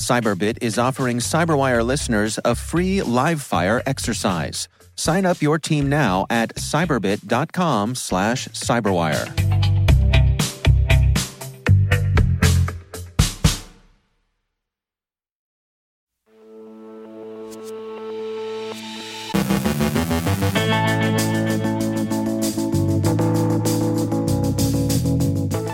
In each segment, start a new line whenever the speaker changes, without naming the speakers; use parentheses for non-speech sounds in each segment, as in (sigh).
Cyberbit is offering Cyberwire listeners a free live fire exercise. Sign up your team now at cyberbit.com slash cyberwire.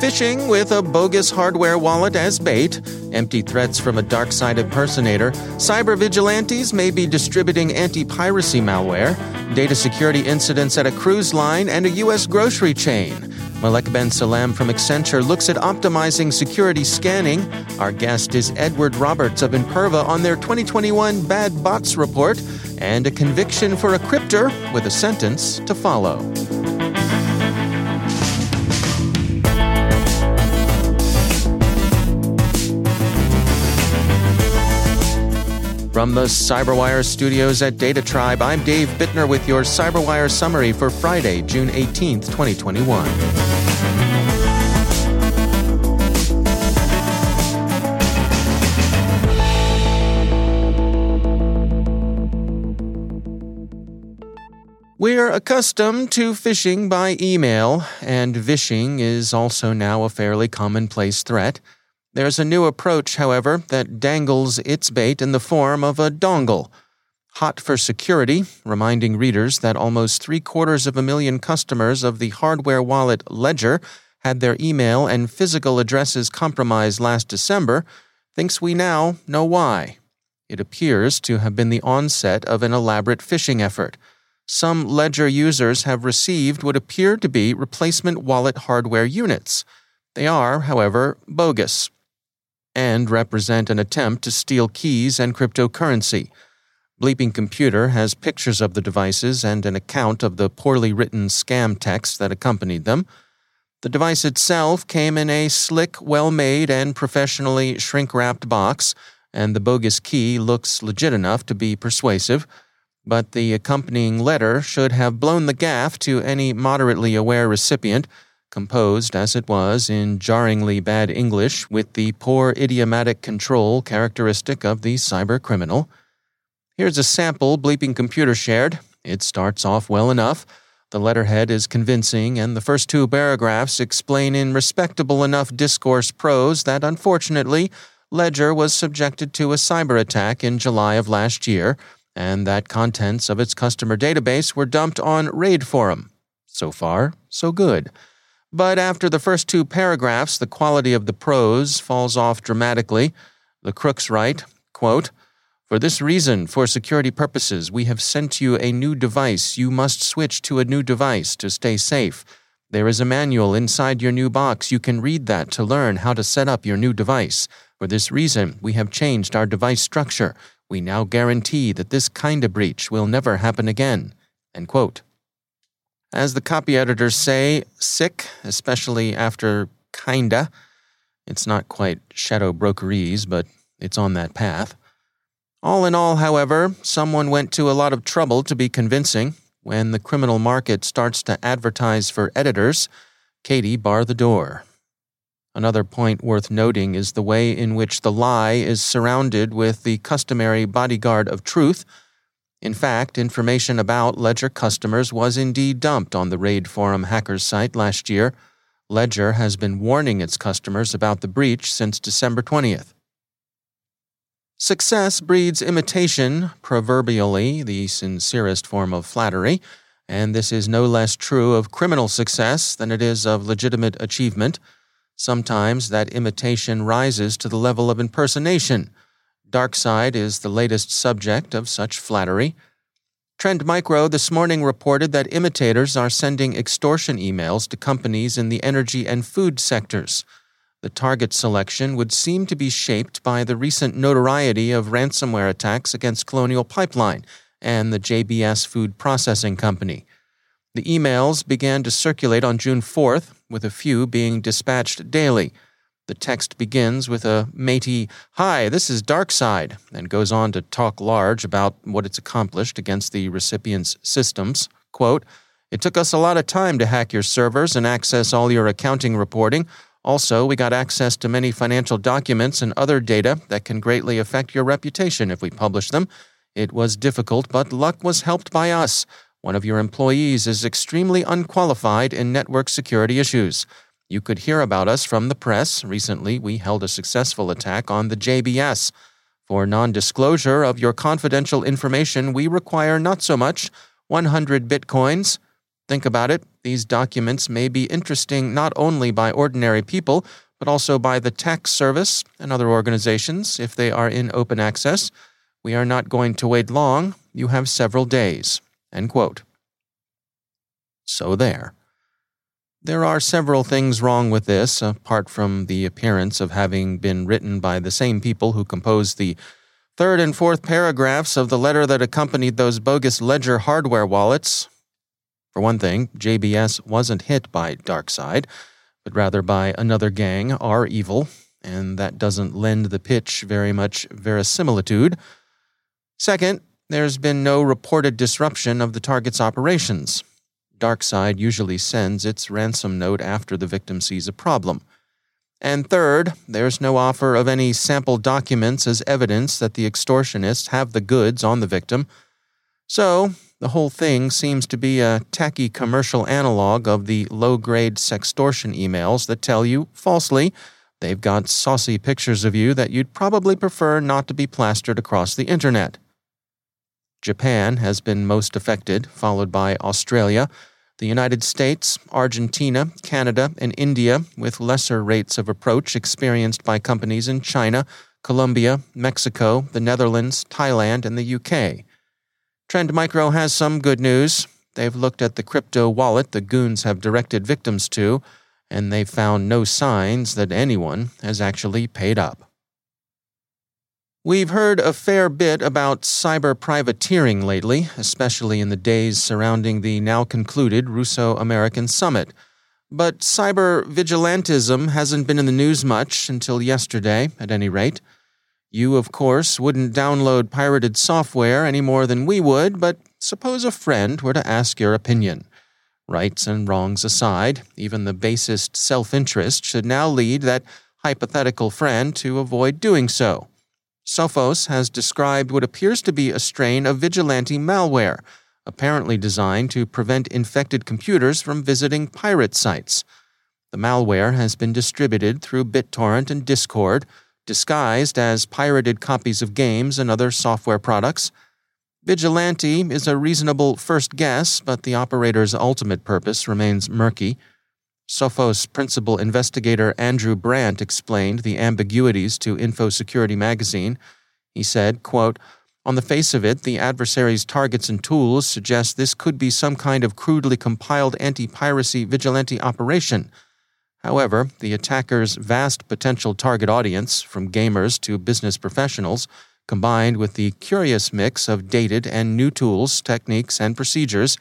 Phishing with a bogus hardware wallet as bait, empty threats from a dark side impersonator, cyber vigilantes may be distributing anti piracy malware, data security incidents at a cruise line and a U.S. grocery chain. Malek Ben Salem from Accenture looks at optimizing security scanning. Our guest is Edward Roberts of Imperva on their 2021 Bad Bots report, and a conviction for a crypter with a sentence to follow. From the Cyberwire studios at Data Tribe, I'm Dave Bittner with your Cyberwire summary for Friday, June 18th, 2021. We're accustomed to phishing by email, and vishing is also now a fairly commonplace threat. There's a new approach, however, that dangles its bait in the form of a dongle. Hot for security, reminding readers that almost three quarters of a million customers of the hardware wallet Ledger had their email and physical addresses compromised last December, thinks we now know why. It appears to have been the onset of an elaborate phishing effort. Some Ledger users have received what appear to be replacement wallet hardware units. They are, however, bogus and represent an attempt to steal keys and cryptocurrency. Bleeping Computer has pictures of the devices and an account of the poorly written scam text that accompanied them. The device itself came in a slick, well made, and professionally shrink wrapped box, and the bogus key looks legit enough to be persuasive. But the accompanying letter should have blown the gaff to any moderately aware recipient composed as it was in jarringly bad English with the poor idiomatic control characteristic of the cyber criminal. Here's a sample Bleeping Computer shared. It starts off well enough. The letterhead is convincing, and the first two paragraphs explain in respectable enough discourse prose that unfortunately, Ledger was subjected to a cyber attack in July of last year, and that contents of its customer database were dumped on Raid Forum. So far, so good. But after the first two paragraphs, the quality of the prose falls off dramatically. The crooks write, quote, For this reason, for security purposes, we have sent you a new device. You must switch to a new device to stay safe. There is a manual inside your new box. You can read that to learn how to set up your new device. For this reason, we have changed our device structure. We now guarantee that this kind of breach will never happen again. End quote. As the copy editors say, sic, especially after kinda. It's not quite shadow brokerese, but it's on that path. All in all, however, someone went to a lot of trouble to be convincing. When the criminal market starts to advertise for editors, Katie bar the door. Another point worth noting is the way in which the lie is surrounded with the customary bodyguard of truth in fact, information about Ledger customers was indeed dumped on the Raid Forum hackers site last year. Ledger has been warning its customers about the breach since December 20th. Success breeds imitation, proverbially the sincerest form of flattery, and this is no less true of criminal success than it is of legitimate achievement. Sometimes that imitation rises to the level of impersonation. DarkSide is the latest subject of such flattery. Trend Micro this morning reported that imitators are sending extortion emails to companies in the energy and food sectors. The target selection would seem to be shaped by the recent notoriety of ransomware attacks against Colonial Pipeline and the JBS Food Processing Company. The emails began to circulate on June 4th, with a few being dispatched daily. The text begins with a matey, Hi, this is Darkside, and goes on to talk large about what it's accomplished against the recipient's systems. Quote, It took us a lot of time to hack your servers and access all your accounting reporting. Also, we got access to many financial documents and other data that can greatly affect your reputation if we publish them. It was difficult, but luck was helped by us. One of your employees is extremely unqualified in network security issues. You could hear about us from the press. Recently, we held a successful attack on the JBS. For non disclosure of your confidential information, we require not so much 100 bitcoins. Think about it. These documents may be interesting not only by ordinary people, but also by the tax service and other organizations if they are in open access. We are not going to wait long. You have several days. End quote. So there. There are several things wrong with this, apart from the appearance of having been written by the same people who composed the third and fourth paragraphs of the letter that accompanied those bogus Ledger hardware wallets. For one thing, JBS wasn't hit by Darkside, but rather by another gang, REvil, and that doesn't lend the pitch very much verisimilitude. Second, there's been no reported disruption of the target's operations. DarkSide usually sends its ransom note after the victim sees a problem. And third, there's no offer of any sample documents as evidence that the extortionists have the goods on the victim. So, the whole thing seems to be a tacky commercial analog of the low grade sextortion emails that tell you, falsely, they've got saucy pictures of you that you'd probably prefer not to be plastered across the internet. Japan has been most affected, followed by Australia, the United States, Argentina, Canada, and India, with lesser rates of approach experienced by companies in China, Colombia, Mexico, the Netherlands, Thailand, and the UK. Trend Micro has some good news. They've looked at the crypto wallet the goons have directed victims to, and they've found no signs that anyone has actually paid up. We've heard a fair bit about cyber privateering lately, especially in the days surrounding the now concluded Russo American Summit. But cyber vigilantism hasn't been in the news much until yesterday, at any rate. You, of course, wouldn't download pirated software any more than we would, but suppose a friend were to ask your opinion. Rights and wrongs aside, even the basest self interest should now lead that hypothetical friend to avoid doing so. Sophos has described what appears to be a strain of vigilante malware, apparently designed to prevent infected computers from visiting pirate sites. The malware has been distributed through BitTorrent and Discord, disguised as pirated copies of games and other software products. Vigilante is a reasonable first guess, but the operator's ultimate purpose remains murky. Sophos principal investigator Andrew Brandt explained the ambiguities to InfoSecurity magazine. He said, quote, On the face of it, the adversary's targets and tools suggest this could be some kind of crudely compiled anti piracy vigilante operation. However, the attacker's vast potential target audience, from gamers to business professionals, combined with the curious mix of dated and new tools, techniques, and procedures,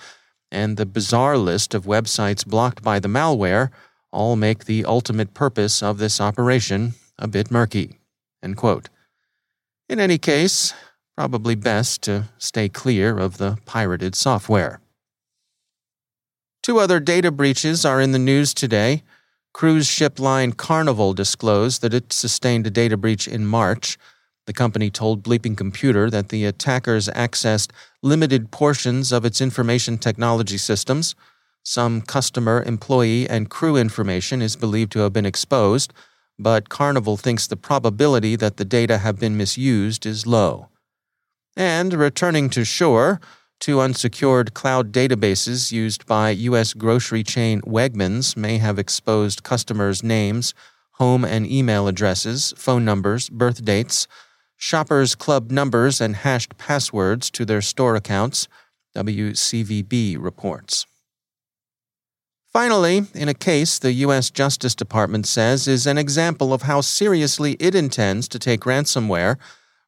and the bizarre list of websites blocked by the malware all make the ultimate purpose of this operation a bit murky. In any case, probably best to stay clear of the pirated software. Two other data breaches are in the news today. Cruise ship line Carnival disclosed that it sustained a data breach in March. The company told Bleeping Computer that the attackers accessed limited portions of its information technology systems. Some customer, employee, and crew information is believed to have been exposed, but Carnival thinks the probability that the data have been misused is low. And returning to shore, Two unsecured cloud databases used by U.S. grocery chain Wegmans may have exposed customers' names, home and email addresses, phone numbers, birth dates, shoppers' club numbers, and hashed passwords to their store accounts, WCVB reports. Finally, in a case the U.S. Justice Department says is an example of how seriously it intends to take ransomware,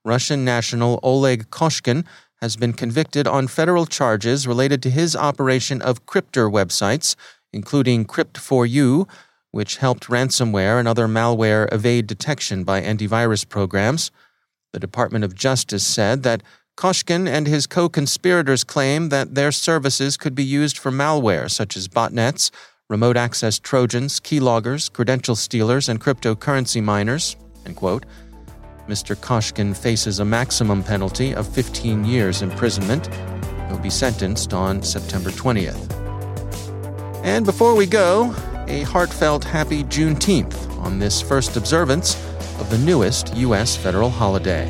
Russian national Oleg Koshkin has been convicted on federal charges related to his operation of crypter websites, including Crypt4U, which helped ransomware and other malware evade detection by antivirus programs. The Department of Justice said that Koshkin and his co conspirators claim that their services could be used for malware such as botnets, remote access Trojans, keyloggers, credential stealers, and cryptocurrency miners. Mr. Koshkin faces a maximum penalty of 15 years imprisonment. He'll be sentenced on September 20th. And before we go, a heartfelt happy Juneteenth on this first observance of the newest U.S. federal holiday.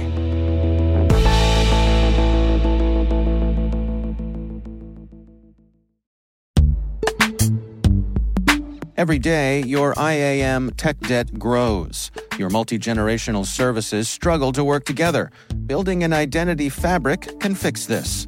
Every day, your IAM tech debt grows. Your multi generational services struggle to work together. Building an identity fabric can fix this.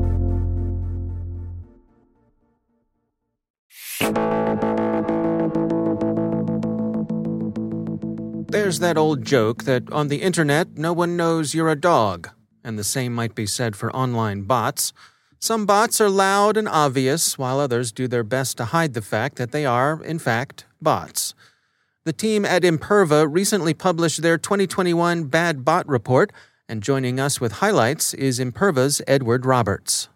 There's that old joke that on the internet no one knows you're a dog, and the same might be said for online bots. Some bots are loud and obvious, while others do their best to hide the fact that they are, in fact, bots. The team at Imperva recently published their 2021 Bad Bot Report, and joining us with highlights is Imperva's Edward Roberts.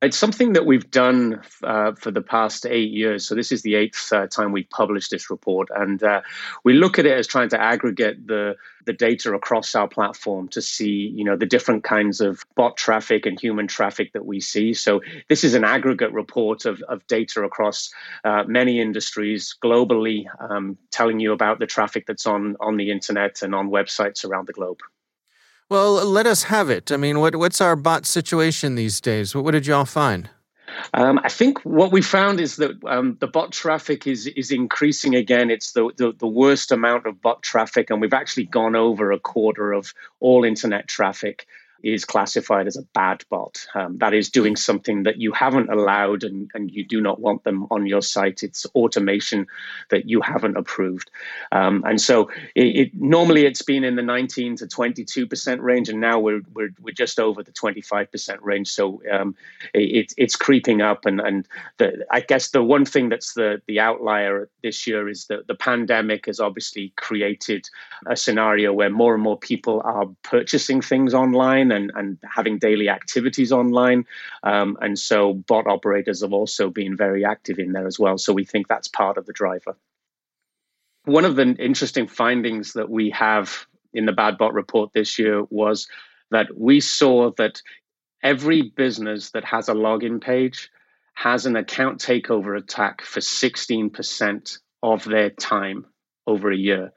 It's something that we've done uh, for the past eight years. So this is the eighth uh, time we've published this report, and uh, we look at it as trying to aggregate the the data across our platform to see, you know, the different kinds of bot traffic and human traffic that we see. So this is an aggregate report of, of data across uh, many industries globally, um, telling you about the traffic that's on on the internet and on websites around the globe.
Well, let us have it. I mean, what, what's our bot situation these days? What, what did y'all find?
Um, I think what we found is that um, the bot traffic is is increasing again. It's the, the, the worst amount of bot traffic, and we've actually gone over a quarter of all internet traffic is classified as a bad bot. Um, that is doing something that you haven't allowed and, and you do not want them on your site. It's automation that you haven't approved. Um, and so it, it, normally it's been in the 19 to 22% range, and now we're, we're, we're just over the 25% range. So um, it, it's creeping up. And, and the, I guess the one thing that's the, the outlier this year is that the pandemic has obviously created a scenario where more and more people are purchasing things online online and, and having daily activities online. Um, and so bot operators have also been very active in there as well. So we think that's part of the driver. one of the interesting findings that we have in the Bad Bot report this year was that we saw that every business that has a login page has an account takeover attack for 16% of their time over a year.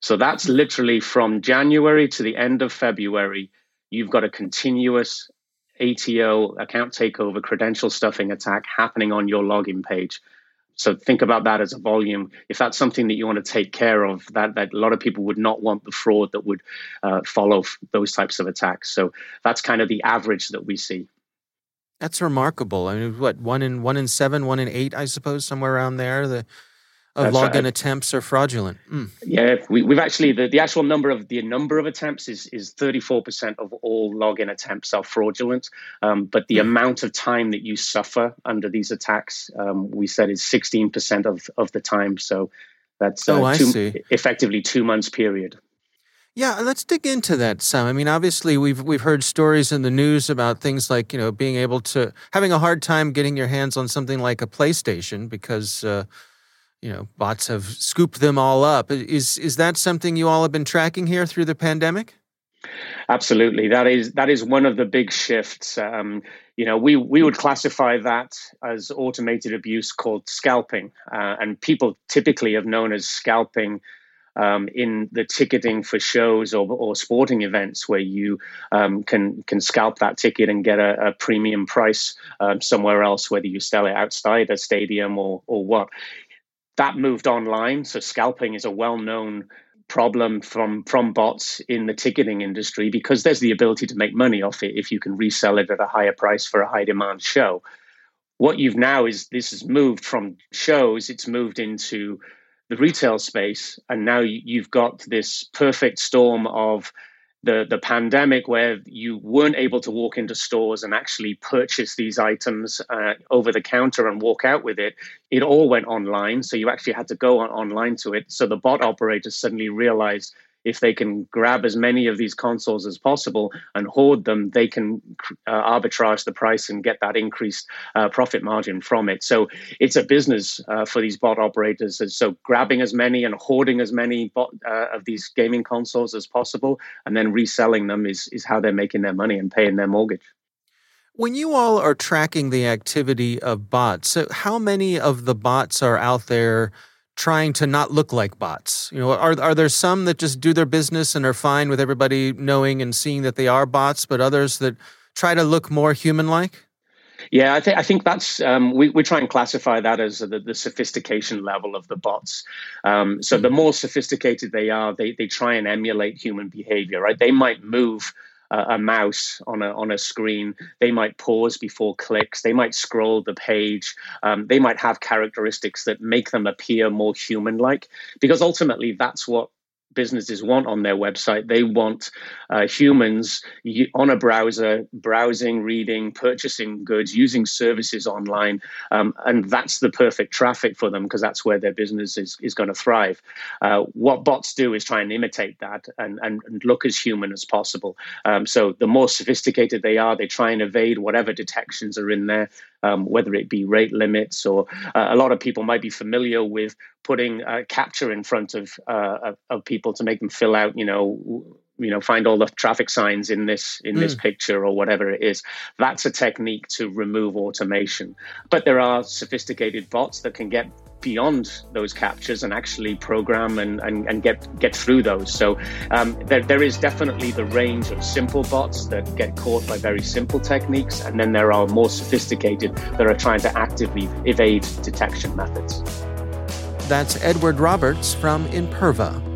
So that's literally from January to the end of February, you've got a continuous ATO account takeover credential stuffing attack happening on your login page. So think about that as a volume. If that's something that you want to take care of, that, that a lot of people would not want the fraud that would uh, follow f- those types of attacks. So that's kind of the average that we see.
That's remarkable. I mean, what one in one in seven, one in eight, I suppose, somewhere around there. The of login right. attempts are fraudulent. Mm.
Yeah, we, have actually the, the actual number of the number of attempts is is 34% of all login attempts are fraudulent. Um, but the mm. amount of time that you suffer under these attacks, um, we said is 16% of, of the time. So that's
uh, oh, two,
effectively two months period.
Yeah, let's dig into that some. I mean, obviously we've we've heard stories in the news about things like you know being able to having a hard time getting your hands on something like a PlayStation because. Uh, you know, bots have scooped them all up. Is is that something you all have been tracking here through the pandemic?
Absolutely, that is that is one of the big shifts. Um, you know, we we would classify that as automated abuse called scalping, uh, and people typically have known as scalping. Um, in the ticketing for shows or, or sporting events where you um, can can scalp that ticket and get a, a premium price um, somewhere else, whether you sell it outside a stadium or or what that moved online. So scalping is a well-known problem from from bots in the ticketing industry because there's the ability to make money off it if you can resell it at a higher price for a high demand show. What you've now is this has moved from shows, it's moved into the retail space, and now you've got this perfect storm of the the pandemic where you weren't able to walk into stores and actually purchase these items uh, over the counter and walk out with it it all went online. So you actually had to go on, online to it. So the bot operators suddenly realized if they can grab as many of these consoles as possible and hoard them, they can uh, arbitrage the price and get that increased uh, profit margin from it. So it's a business uh, for these bot operators. So grabbing as many and hoarding as many bot, uh, of these gaming consoles as possible, and then reselling them is is how they're making their money and paying their mortgage.
When you all are tracking the activity of bots, so how many of the bots are out there? Trying to not look like bots? You know, are are there some that just do their business and are fine with everybody knowing and seeing that they are bots, but others that try to look more human-like?
Yeah, I think I think that's um, we we try and classify that as the, the sophistication level of the bots. Um, so the more sophisticated they are, they they try and emulate human behavior. Right? They might move a mouse on a on a screen. They might pause before clicks. They might scroll the page. Um, they might have characteristics that make them appear more human-like, because ultimately that's what businesses want on their website. They want uh, humans on a browser browsing, reading, purchasing goods, using services online, um, and that's the perfect traffic for them because that's where their business is, is going to thrive. Uh, what bots do is try and imitate that and, and, and look as human as possible. Um, so the more sophisticated they are, they try and evade whatever detections are in there um, whether it be rate limits or uh, a lot of people might be familiar with putting a CAPTCHA in front of, uh, of people to make them fill out, you know, you know find all the traffic signs in this in mm. this picture or whatever it is that's a technique to remove automation but there are sophisticated bots that can get beyond those CAPTCHAs and actually program and, and, and get get through those. So um, there, there is definitely the range of simple bots that get caught by very simple techniques, and then there are more sophisticated that are trying to actively evade detection methods.
That's Edward Roberts from Imperva.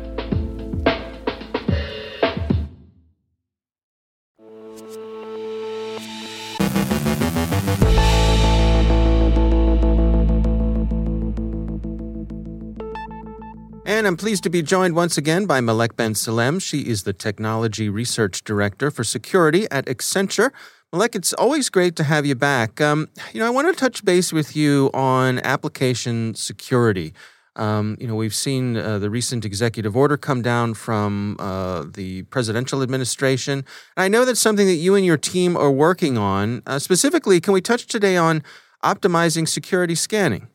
And I'm pleased to be joined once again by Malek Ben Salem. She is the Technology Research Director for Security at Accenture. Malek, it's always great to have you back. Um, you know, I want to touch base with you on application security. Um, you know, we've seen uh, the recent executive order come down from uh, the presidential administration. And I know that's something that you and your team are working on. Uh, specifically, can we touch today on optimizing security scanning?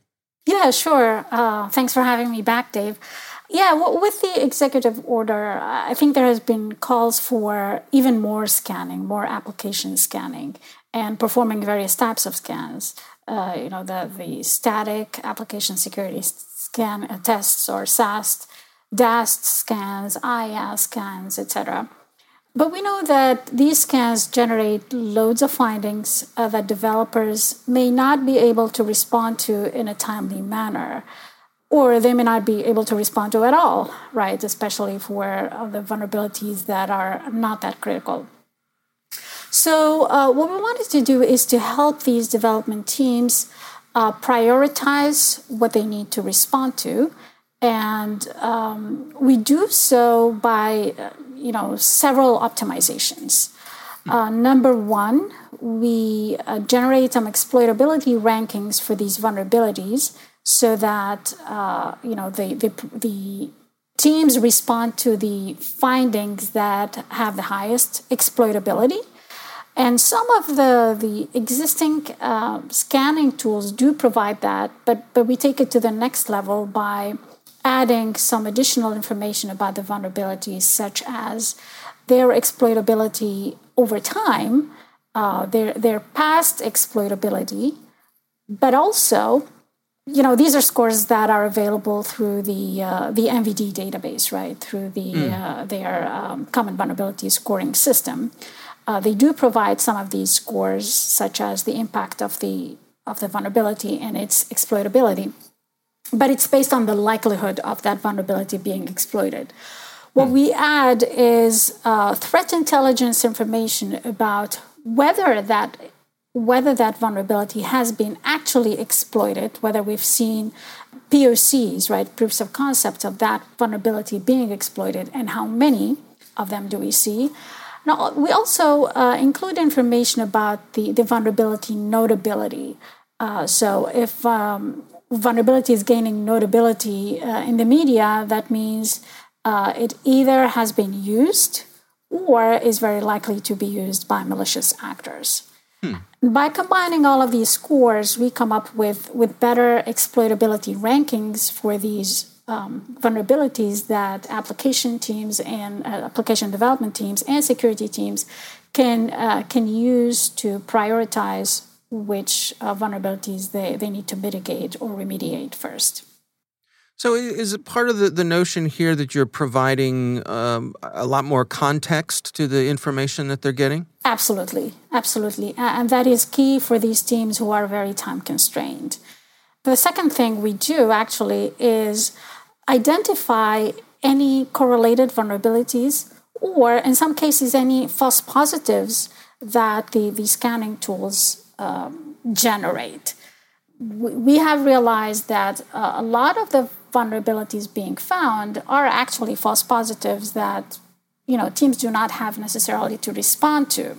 Yeah, sure. Uh, thanks for having me back, Dave. Yeah, well, with the executive order, I think there has been calls for even more scanning, more application scanning, and performing various types of scans. Uh, you know, the the static application security scan uh, tests or SAST, DAST scans, IAST scans, etc. But we know that these scans generate loads of findings uh, that developers may not be able to respond to in a timely manner or they may not be able to respond to at all, right? Especially for uh, the vulnerabilities that are not that critical. So, uh, what we wanted to do is to help these development teams uh, prioritize what they need to respond to, and um, we do so by, uh, you know, several optimizations. Uh, number one, we generate some exploitability rankings for these vulnerabilities so that uh, you know the, the, the teams respond to the findings that have the highest exploitability. And some of the, the existing uh, scanning tools do provide that, but, but we take it to the next level by adding some additional information about the vulnerabilities, such as their exploitability over time, uh, their, their past exploitability, but also you know these are scores that are available through the uh, the NVD database, right? Through the mm. uh, their um, common vulnerability scoring system. Uh, they do provide some of these scores, such as the impact of the of the vulnerability and its exploitability, but it's based on the likelihood of that vulnerability being exploited. What mm. we add is uh, threat intelligence information about whether that whether that vulnerability has been actually exploited, whether we've seen POCs, right, proofs of concept of that vulnerability being exploited, and how many of them do we see. Now, we also uh, include information about the, the vulnerability notability. Uh, so, if um, vulnerability is gaining notability uh, in the media, that means uh, it either has been used or is very likely to be used by malicious actors. Hmm. By combining all of these scores, we come up with, with better exploitability rankings for these um, vulnerabilities that application teams and uh, application development teams and security teams can, uh, can use to prioritize which uh, vulnerabilities they, they need to mitigate or remediate first.
So, is it part of the, the notion here that you're providing um, a lot more context to the information that they're getting?
Absolutely, absolutely. And that is key for these teams who are very time constrained. The second thing we do actually is identify any correlated vulnerabilities or, in some cases, any false positives that the, the scanning tools um, generate. We have realized that uh, a lot of the vulnerabilities being found are actually false positives that you know teams do not have necessarily to respond to.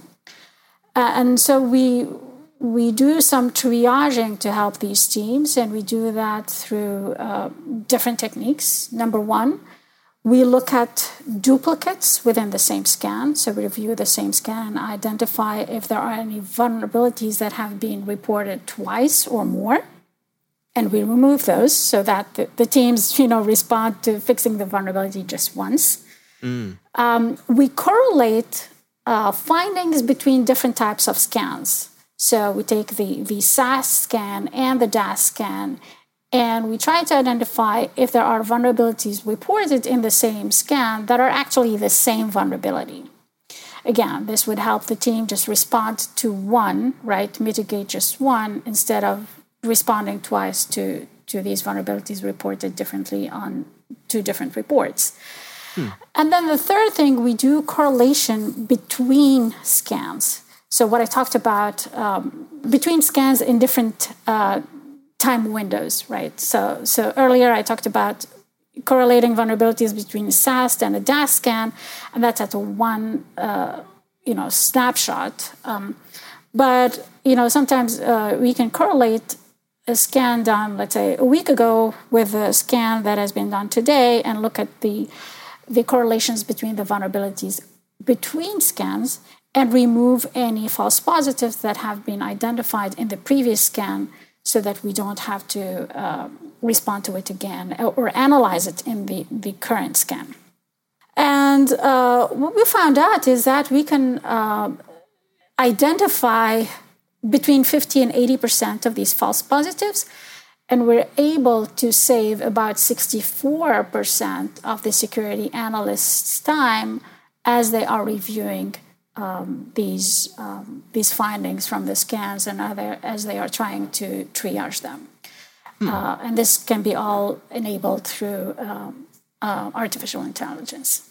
Uh, and so we we do some triaging to help these teams and we do that through uh, different techniques. Number one we look at duplicates within the same scan. So we review the same scan identify if there are any vulnerabilities that have been reported twice or more and we remove those so that the, the, teams (laughs) you know respond to fixing the vulnerability just once mm. um, we correlate uh, findings between different types of scans so we take the, the SAST scan and the DAST scan and we try to identify if there are vulnerabilities reported in the same scan that are actually the same vulnerability again, this would help the team just respond to one, right? Mitigate just one instead of responding twice to, to these vulnerabilities reported differently on two different reports. Hmm. And then the third thing, we do correlation between scans. So, what I talked about um, between scans in different uh, time windows, right? So, so earlier I talked about correlating vulnerabilities between a SAST and a DAST scan, and that's at one, uh, you know, snapshot. Um, but you know, sometimes uh, we can correlate a scan done, let's say, a week ago with a scan that has been done today, and look at the the correlations between the vulnerabilities between scans and remove any false positives that have been identified in the previous scan so that we don't have to uh, respond to it again or analyze it in the, the current scan. And uh, what we found out is that we can uh, identify between 50 and 80% of these false positives, and we're able to save about 64% of the security analyst's time as they are reviewing um, these um, these findings from the scans and other as they are trying to triage them. Hmm. Uh, and this can be all enabled through um, uh, artificial intelligence.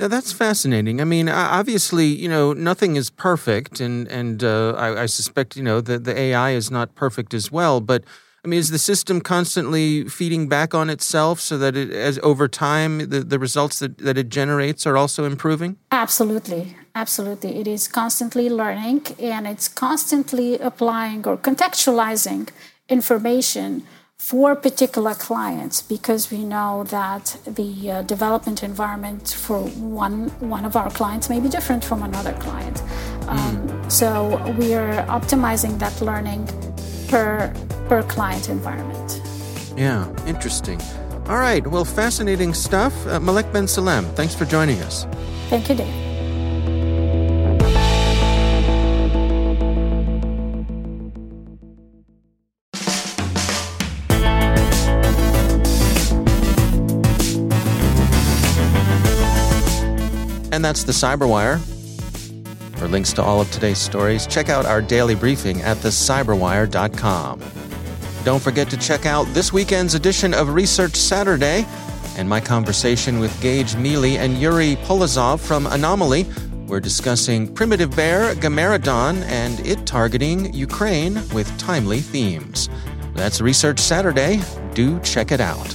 Now that's fascinating. I mean, obviously, you know, nothing is perfect, and and uh, I, I, suspect, you know, that the AI is not perfect as well. But I mean, is the system constantly feeding back on itself so that it, as over time, the, the results that, that it generates are also improving?
Absolutely. Absolutely. It is constantly learning and it's constantly applying or contextualizing information for particular clients because we know that the uh, development environment for one one of our clients may be different from another client. Um, mm. So we are optimizing that learning per per client environment.
Yeah, interesting. All right, well, fascinating stuff. Uh, Malek Ben Salem, thanks for joining us.
Thank you, Dave.
And that's the Cyberwire. For links to all of today's stories, check out our daily briefing at thecyberwire.com. Don't forget to check out this weekend's edition of Research Saturday and my conversation with Gage Mele and Yuri Polozov from Anomali. We're discussing Primitive Bear, Gamaredon, and it targeting Ukraine with timely themes. That's Research Saturday. Do check it out.